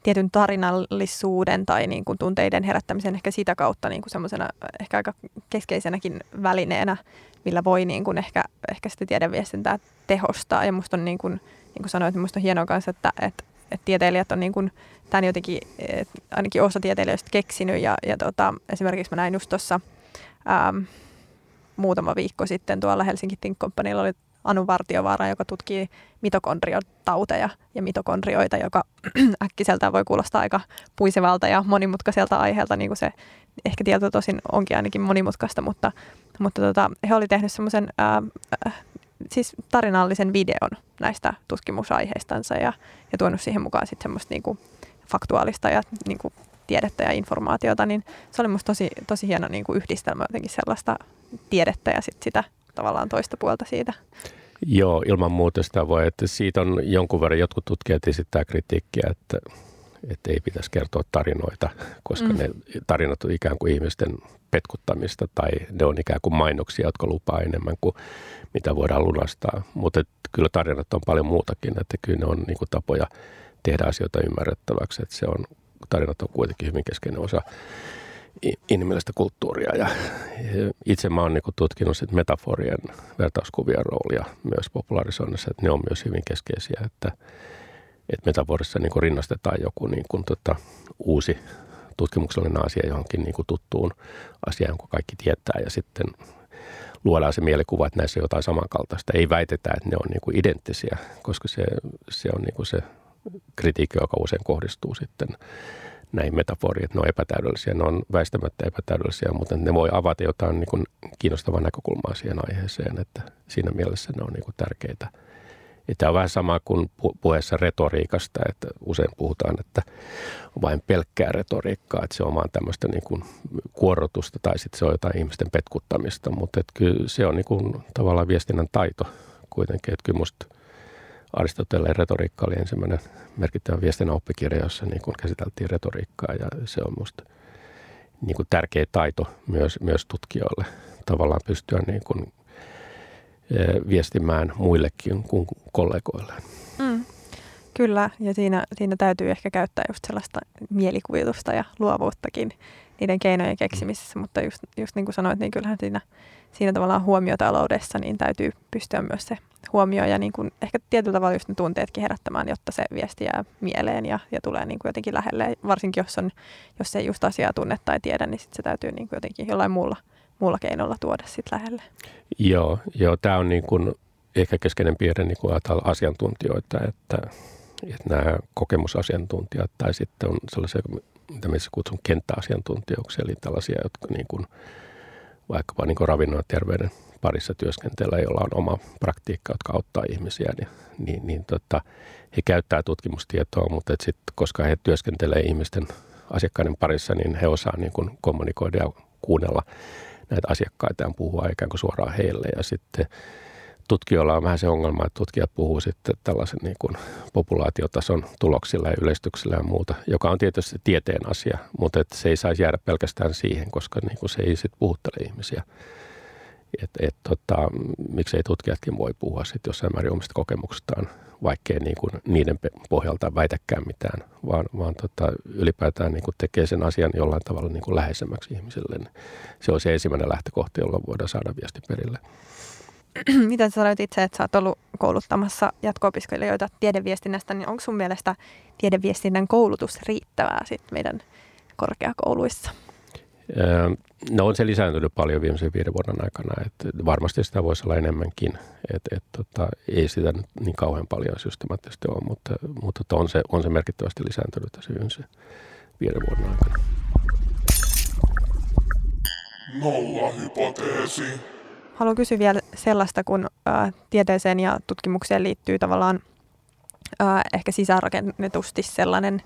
tietyn tarinallisuuden tai niin kuin tunteiden herättämisen ehkä sitä kautta niin kuin semmoisena ehkä aika keskeisenäkin välineenä, millä voi niin kuin ehkä, ehkä sitä tiedeviestintää tehostaa. Ja musta on niin kuin, niin kuin sanoit, musta on hienoa kanssa, että, että, että tieteilijät on niin kuin, tämän jotenkin, ainakin osa tieteilijöistä keksinyt. Ja, ja tota, esimerkiksi mä näin just tuossa muutama viikko sitten tuolla Helsinki Think Companylla oli Anu Vartiovaara, joka tutkii mitokondriotauteja ja mitokondrioita, joka *clears throat* äkkiseltään voi kuulostaa aika puisevalta ja monimutkaiselta aiheelta, niin kuin se ehkä tietyllä tosin onkin ainakin monimutkaista, mutta, mutta tota, he oli tehnyt semmoisen siis tarinallisen videon näistä tutkimusaiheistansa ja, ja tuonut siihen mukaan sitten semmoista kuin faktuaalista ja niin kuin tiedettä ja informaatiota, niin se oli musta tosi, tosi hieno niin kuin yhdistelmä jotenkin sellaista tiedettä ja sit sitä tavallaan toista puolta siitä. Joo, ilman muuta sitä voi. Että siitä on jonkun verran, jotkut tutkijat esittää kritiikkiä, että, että ei pitäisi kertoa tarinoita, koska mm. ne tarinat on ikään kuin ihmisten petkuttamista tai ne on ikään kuin mainoksia, jotka lupaa enemmän kuin mitä voidaan lunastaa. Mutta kyllä tarinat on paljon muutakin, että kyllä ne on niin kuin tapoja tehdä asioita ymmärrettäväksi, että se on, tarinat on kuitenkin hyvin keskeinen osa inhimillistä kulttuuria. Ja itse mä oon niin tutkinut sit metaforien vertauskuvien roolia myös popularisoinnissa, että ne on myös hyvin keskeisiä, että, että metaforissa niin rinnastetaan joku niin tota, uusi tutkimuksellinen asia johonkin niin tuttuun asiaan, jonka kaikki tietää ja sitten luodaan se mielikuva, että näissä on jotain samankaltaista. Ei väitetä, että ne on niin identtisiä, koska se, se on niin se kritiikki, joka usein kohdistuu sitten näihin metaforiin, että ne on epätäydellisiä, ne on väistämättä epätäydellisiä, mutta ne voi avata jotain niin kuin kiinnostavaa näkökulmaa siihen aiheeseen, että siinä mielessä ne on niin kuin tärkeitä – ja tämä on vähän sama kuin puheessa retoriikasta, että usein puhutaan, että vain pelkkää retoriikkaa, että se on vaan tämmöistä niin kuin kuorotusta tai sitten se on jotain ihmisten petkuttamista, mutta että kyllä se on niin kuin tavallaan viestinnän taito kuitenkin, että kyllä musta Aristoteleen retoriikka oli ensimmäinen merkittävä viestinnän oppikirja, jossa niin kuin käsiteltiin retoriikkaa ja se on musta niin kuin tärkeä taito myös, myös tutkijoille tavallaan pystyä niin kuin viestimään muillekin kuin kollegoille. Mm, kyllä, ja siinä, siinä täytyy ehkä käyttää just sellaista mielikuvitusta ja luovuuttakin niiden keinojen keksimisessä, mutta just, just niin kuin sanoit, niin kyllähän siinä, siinä tavallaan huomiotaloudessa niin täytyy pystyä myös se huomio ja niin kuin ehkä tietyllä tavalla just ne tunteetkin herättämään, jotta se viesti jää mieleen ja, ja tulee niin kuin jotenkin lähelle. Varsinkin jos, on, jos ei just asiaa tunne tai tiedä, niin sit se täytyy niin kuin jotenkin jollain muulla – muulla keinolla tuoda sit lähelle. Joo, joo tämä on niin kuin ehkä keskeinen piirre niin kuin asiantuntijoita, että, että nämä kokemusasiantuntijat tai sitten on sellaisia, mitä missä kutsun kenttäasiantuntijoiksi, eli tällaisia, jotka niin kuin, vaikkapa niin ravinnon ja terveyden parissa työskentellä, jolla on oma praktiikka, jotka auttaa ihmisiä, niin, niin, niin tota, he käyttää tutkimustietoa, mutta sit, koska he työskentelee ihmisten asiakkaiden parissa, niin he osaa niin kuin kommunikoida ja kuunnella näitä asiakkaitaan puhua ikään kuin suoraan heille. Ja sitten tutkijoilla on vähän se ongelma, että tutkijat puhuu sitten tällaisen niin kuin populaatiotason tuloksilla ja yleistyksillä ja muuta, joka on tietysti tieteen asia, mutta että se ei saisi jäädä pelkästään siihen, koska niin kuin se ei sitten puhuttele ihmisiä. Et, et, tota, miksei tutkijatkin voi puhua sitten jossain määrin omista kokemuksistaan, vaikkei niin kuin niiden pohjalta väitäkään mitään, vaan, vaan tota, ylipäätään niin kuin tekee sen asian jollain tavalla niin kuin läheisemmäksi ihmiselle. Se on se ensimmäinen lähtökohta, jolla voidaan saada viesti perille. *clears throat* Miten sä sanoit itse, että sä oot ollut kouluttamassa jatko-opiskelijoita tiedeviestinnästä, niin onko sun mielestä tiedeviestinnän koulutus riittävää sit meidän korkeakouluissa? No on se lisääntynyt paljon viimeisen viiden vuoden aikana, että varmasti sitä voisi olla enemmänkin, että et, tota, ei sitä nyt niin kauhean paljon systemaattisesti ole, mutta, mutta on, se, on se merkittävästi lisääntynyt tässä viimeisen viiden vuoden aikana. Nolla hypoteesi. Haluan kysyä vielä sellaista, kun ä, tieteeseen ja tutkimukseen liittyy tavallaan ä, ehkä sisäänrakennetusti sellainen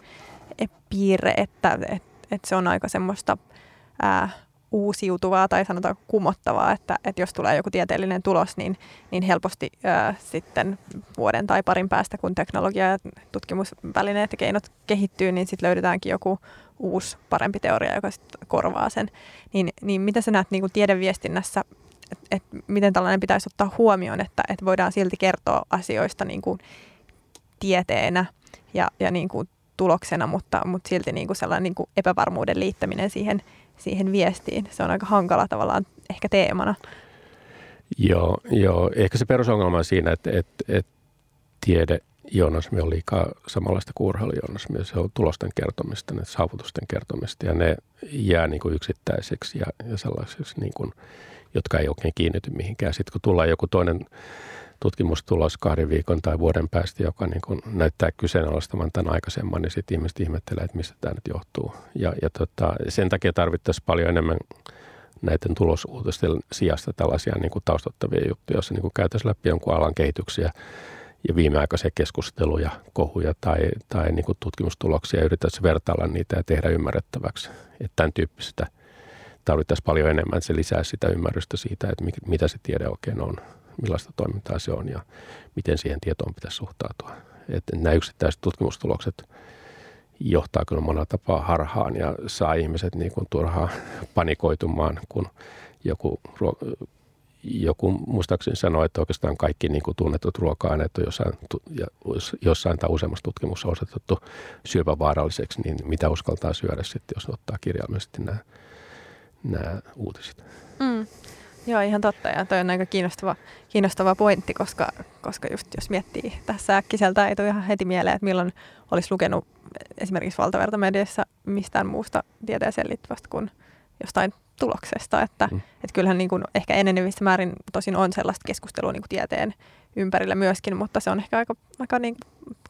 piirre, että et, et se on aika semmoista ää, uusiutuvaa tai sanotaan kumottavaa, että, että jos tulee joku tieteellinen tulos, niin, niin helposti ää, sitten vuoden tai parin päästä, kun teknologia ja tutkimusvälineet ja keinot kehittyy, niin sitten löydetäänkin joku uusi parempi teoria, joka sitten korvaa sen. Niin, niin mitä sä näet niin kuin tiedeviestinnässä, että et miten tällainen pitäisi ottaa huomioon, että et voidaan silti kertoa asioista niin kuin tieteenä ja, ja niin kuin tuloksena, mutta, mutta silti niin kuin sellainen niin kuin epävarmuuden liittäminen siihen siihen viestiin. Se on aika hankala tavallaan ehkä teemana. Joo, joo. ehkä se perusongelma on siinä, että, että, että tiede journalismi on liikaa samanlaista kuin urheilujournalismi. Se on tulosten kertomista, ne saavutusten kertomista ja ne jää niin kuin yksittäiseksi ja, ja sellaiseksi, niin kuin, jotka ei oikein kiinnity mihinkään. Sitten kun tulee joku toinen tutkimustulos kahden viikon tai vuoden päästä, joka niin kuin näyttää kyseenalaistavan tämän aikaisemman, niin sitten ihmiset ihmettelee, että mistä tämä nyt johtuu. Ja, ja tota, sen takia tarvittaisiin paljon enemmän näiden tulosuutisten sijasta tällaisia niin kuin taustattavia juttuja, joissa niin käytäisiin läpi jonkun alan kehityksiä ja viimeaikaisia keskusteluja, kohuja tai, tai niin kuin tutkimustuloksia, yritetään vertailla niitä ja tehdä ymmärrettäväksi. Että tämän tyyppistä tarvittaisiin paljon enemmän, se lisää sitä ymmärrystä siitä, että mitä se tiede oikein on millaista toimintaa se on ja miten siihen tietoon pitäisi suhtautua. Että nämä yksittäiset tutkimustulokset johtaa kyllä monella tapaa harhaan ja saa ihmiset niin kuin turhaan panikoitumaan, kun joku, joku muistaakseni sanoi, että oikeastaan kaikki niin kuin tunnetut ruoka-aineet on jossain, jossain tai useammassa tutkimuksessa osoitettu syöpävaaralliseksi, niin mitä uskaltaa syödä sitten, jos ottaa kirjaimellisesti nämä, nämä uutiset. Mm. Joo, ihan totta. Ja toi on aika kiinnostava, kiinnostava pointti, koska, koska just jos miettii tässä äkkiseltä, ei tule ihan heti mieleen, että milloin olisi lukenut esimerkiksi valtavertamediassa mistään muusta tieteeseen liittyvästä kuin jostain tuloksesta. Että, mm. että kyllähän niin kuin ehkä enenevissä määrin tosin on sellaista keskustelua niin kuin tieteen ympärillä myöskin, mutta se on ehkä aika, aika niin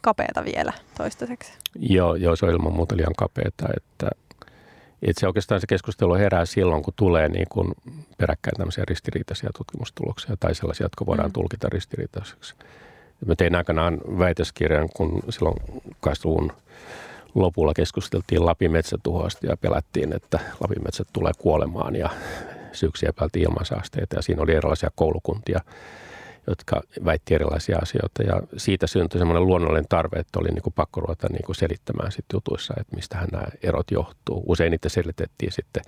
kapeata vielä toistaiseksi. Joo, joo, se on ilman muuta liian kapeata, että, että se oikeastaan se keskustelu herää silloin, kun tulee niin kuin peräkkäin tämmöisiä ristiriitaisia tutkimustuloksia tai sellaisia, jotka voidaan mm. tulkita ristiriitaisiksi. Mä tein aikanaan väitöskirjan, kun silloin 80 lopulla keskusteltiin Lapin metsätuhoista ja pelättiin, että Lapin metsät tulee kuolemaan ja syyksiä päälti ilmansaasteita ja siinä oli erilaisia koulukuntia, jotka väitti erilaisia asioita ja siitä syntyi semmoinen luonnollinen tarve, että oli niin kuin pakko ruveta niin kuin selittämään sit jutuissa, että mistä nämä erot johtuu. Usein niitä selitettiin sitten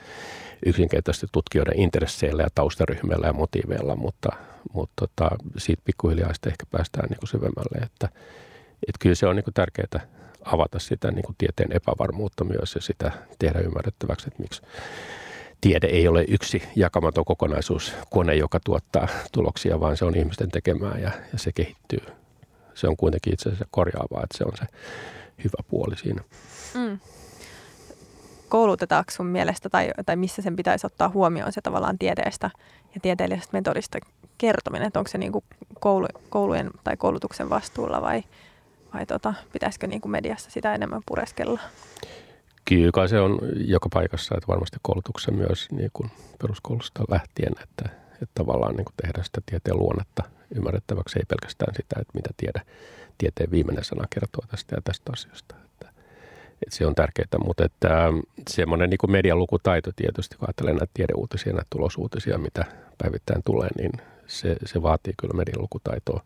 yksinkertaisesti tutkijoiden intresseillä ja taustaryhmillä ja motiiveilla, mutta, mutta tota, siitä pikkuhiljaa sitten ehkä päästään niin kuin syvemmälle, että, että kyllä se on niin kuin tärkeää avata sitä niin kuin tieteen epävarmuutta myös ja sitä tehdä ymmärrettäväksi, että miksi tiede ei ole yksi jakamaton kokonaisuus, kone, joka tuottaa tuloksia, vaan se on ihmisten tekemää ja, ja se kehittyy. Se on kuitenkin itse asiassa korjaavaa, että se on se hyvä puoli siinä. Mm. Koulutetaanko sun mielestä tai, tai missä sen pitäisi ottaa huomioon se tavallaan tieteestä ja tieteellisestä metodista kertominen, että onko se niin kuin koulu, koulujen tai koulutuksen vastuulla vai, vai tota, pitäisikö niin kuin mediassa sitä enemmän pureskella? Kyllä se on joka paikassa, että varmasti koulutuksessa myös niin kuin peruskoulusta lähtien, että, että tavallaan niin kuin tehdä sitä tieteen luonnetta ymmärrettäväksi, ei pelkästään sitä, että mitä tiede, tieteen viimeinen sana kertoo tästä ja tästä asiasta. Että, että se on tärkeää, mutta että ähm, semmoinen niin median lukutaito tietysti, kun ajattelee näitä tiedeuutisia, näitä tulosuutisia, mitä päivittäin tulee, niin se, se vaatii kyllä median lukutaitoa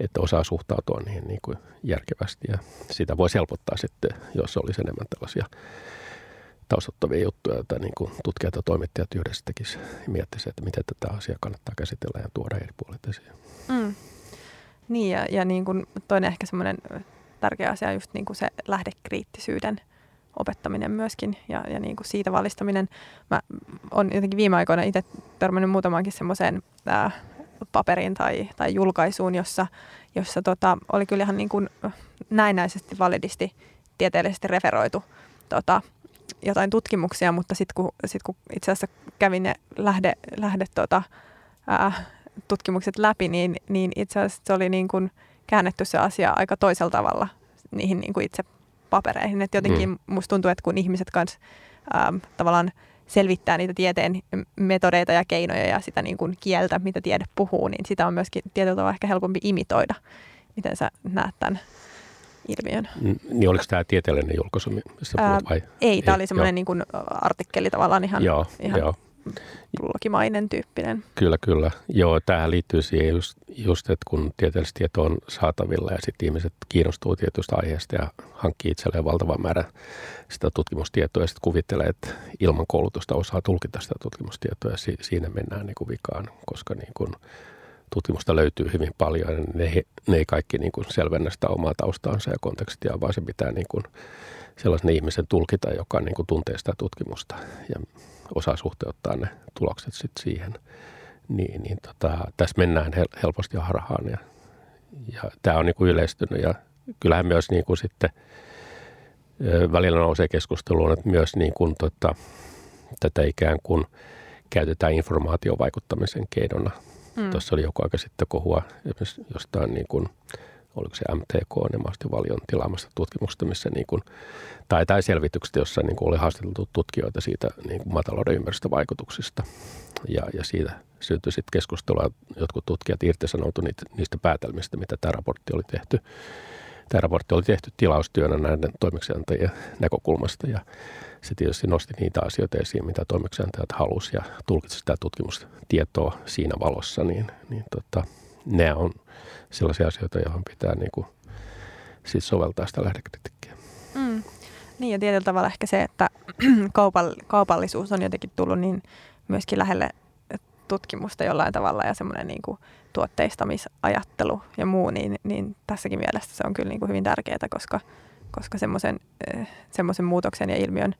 että osaa suhtautua niihin niin kuin järkevästi ja sitä voi helpottaa sitten, jos olisi enemmän tällaisia taustattavia juttuja, joita niin kuin tutkijat ja toimittajat yhdessä tekisivät ja että miten tätä asiaa kannattaa käsitellä ja tuoda eri puolet esiin. Mm. Niin ja, ja niin kuin toinen ehkä semmoinen tärkeä asia just niin kuin se lähdekriittisyyden opettaminen myöskin ja, ja niin kuin siitä valistaminen. Mä olen jotenkin viime aikoina itse törmännyt muutamaankin semmoiseen paperiin tai, tai julkaisuun, jossa, jossa tota, oli kyllä ihan niin kuin näennäisesti validisti tieteellisesti referoitu tota, jotain tutkimuksia, mutta sitten kun, sit kun itse asiassa kävin ne lähde, lähde tota, ää, tutkimukset läpi, niin, niin itse asiassa se oli niin kuin käännetty se asia aika toisella tavalla niihin niin kuin itse papereihin. Et jotenkin mm. musta tuntuu, että kun ihmiset kanssa tavallaan – selvittää niitä tieteen metodeita ja keinoja ja sitä niin kuin kieltä, mitä tiede puhuu, niin sitä on myöskin tietyllä tavalla ehkä helpompi imitoida. Miten sä näet tämän ilmiön? Niin oliko tämä tieteellinen julkaisu, mistä puhut, vai? Ei, tämä oli semmoinen niin kuin artikkeli tavallaan ihan, joo, ihan joo blogimainen tyyppinen. Kyllä, kyllä. Joo, tähän liittyy siihen just, just että kun tieteellistä tietoa on saatavilla ja sitten ihmiset kiinnostuu tietystä aiheesta ja hankkii itselleen valtavan määrän sitä tutkimustietoa ja sitten kuvittelee, että ilman koulutusta osaa tulkita sitä tutkimustietoa ja si- siinä mennään niin kuin vikaan, koska niin kuin tutkimusta löytyy hyvin paljon ja ne, ne ei kaikki niin kuin selvennä sitä omaa taustaansa ja kontekstia, vaan se pitää niin kuin sellaisen ihmisen tulkita, joka niin kuin tuntee sitä tutkimusta ja osaa suhteuttaa ne tulokset sitten siihen. Niin, niin tota, tässä mennään hel- helposti harhaan ja, ja tämä on niin kuin yleistynyt ja kyllähän myös niin kuin sitten välillä nousee keskusteluun, että myös niin kuin tota, tätä ikään kuin käytetään informaatiovaikuttamisen keinona. Mm. Tuossa oli joku aika sitten kohua jostain niin kuin, oliko se MTK, ne mahdollisesti valion tilaamasta tutkimusta, missä niin kuin, tai, tai selvityksestä, jossa niin kuin oli haastateltu tutkijoita siitä niin kuin maatalouden ympäristövaikutuksista. Ja, ja siitä syntyi sitten keskustelua, jotkut tutkijat irtisanoutu niitä, niistä päätelmistä, mitä tämä raportti oli tehty. Tämä raportti oli tehty tilaustyönä näiden toimeksiantajien näkökulmasta ja se tietysti nosti niitä asioita esiin, mitä toimeksiantajat halusivat ja tulkitsi sitä tutkimustietoa siinä valossa, niin, niin tota, ne on sellaisia asioita, joihin pitää niin kuin, sit soveltaa sitä lähdekritiikkiä. Mm. Niin ja tietyllä tavalla ehkä se, että *clears throat* kaupall- kaupallisuus on jotenkin tullut niin myöskin lähelle tutkimusta jollain tavalla ja semmoinen niin kuin tuotteistamisajattelu ja muu, niin, niin tässäkin mielessä se on kyllä niin kuin hyvin tärkeää, koska, koska semmoisen, eh, semmoisen muutoksen ja ilmiön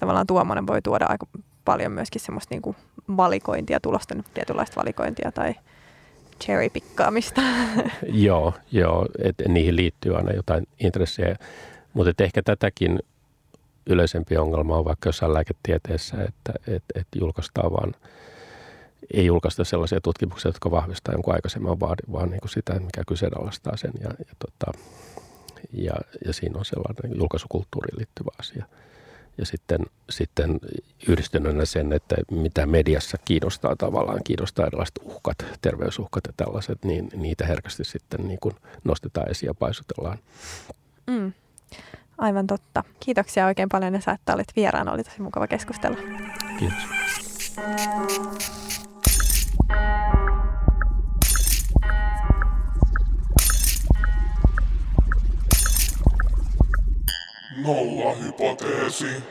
tavallaan tuommoinen voi tuoda aika paljon myöskin semmoista niin kuin valikointia, tulosten tietynlaista valikointia tai cherry pikkaamista. *laughs* joo, joo että niihin liittyy aina jotain intressejä, mutta ehkä tätäkin yleisempi ongelma on vaikka jossain lääketieteessä, että et, et julkaistaan vaan, ei julkaista sellaisia tutkimuksia, jotka vahvistaa jonkun aikaisemman vaadin, vaan niin kuin sitä, mikä kyseenalaistaa sen. Ja, ja, tota, ja, ja siinä on sellainen julkaisukulttuuriin liittyvä asia. Ja sitten, sitten yhdistyneenä sen, että mitä mediassa kiinnostaa tavallaan, kiinnostaa erilaiset uhkat, terveysuhkat ja tällaiset, niin niitä herkästi sitten niin kuin nostetaan esiin ja paisutellaan. Mm. Aivan totta. Kiitoksia oikein paljon Esa, että olit vieraana. Oli tosi mukava keskustella. Kiitos. Nolla hypoteesi.